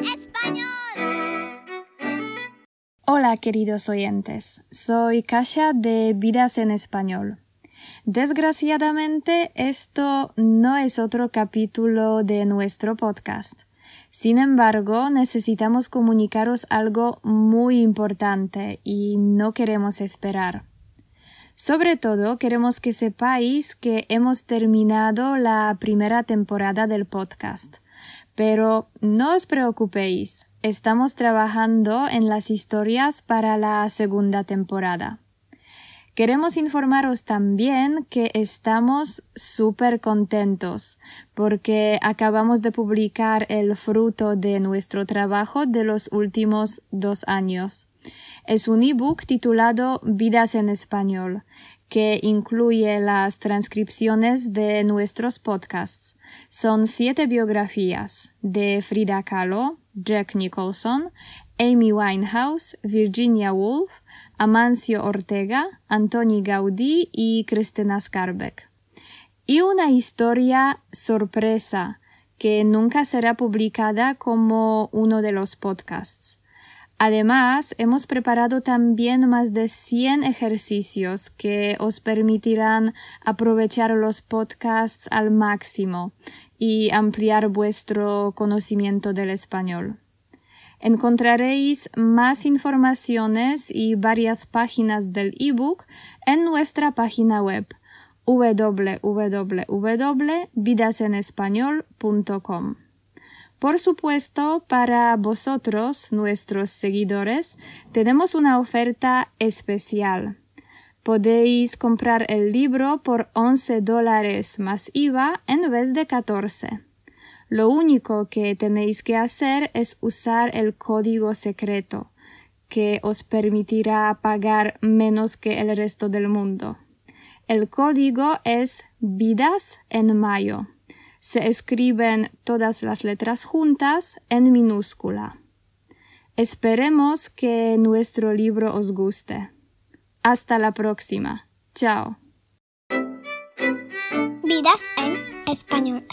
español. Hola queridos oyentes, soy Kasia de Vidas en Español. Desgraciadamente esto no es otro capítulo de nuestro podcast. Sin embargo, necesitamos comunicaros algo muy importante y no queremos esperar. Sobre todo, queremos que sepáis que hemos terminado la primera temporada del podcast. Pero no os preocupéis, estamos trabajando en las historias para la segunda temporada. Queremos informaros también que estamos súper contentos porque acabamos de publicar el fruto de nuestro trabajo de los últimos dos años. Es un ebook titulado Vidas en Español, que incluye las transcripciones de nuestros podcasts. Son siete biografías de Frida Kahlo, Jack Nicholson, Amy Winehouse, Virginia Woolf, Amancio Ortega, Antoni Gaudí y Cristina Skarbek. Y una historia sorpresa que nunca será publicada como uno de los podcasts. Además, hemos preparado también más de 100 ejercicios que os permitirán aprovechar los podcasts al máximo y ampliar vuestro conocimiento del español. Encontraréis más informaciones y varias páginas del ebook en nuestra página web www.vidasenespañol.com. Por supuesto, para vosotros, nuestros seguidores, tenemos una oferta especial. Podéis comprar el libro por 11 dólares más IVA en vez de 14. Lo único que tenéis que hacer es usar el código secreto, que os permitirá pagar menos que el resto del mundo. El código es vidas en mayo se escriben todas las letras juntas en minúscula. Esperemos que nuestro libro os guste. Hasta la próxima. Chao. Vidas en español.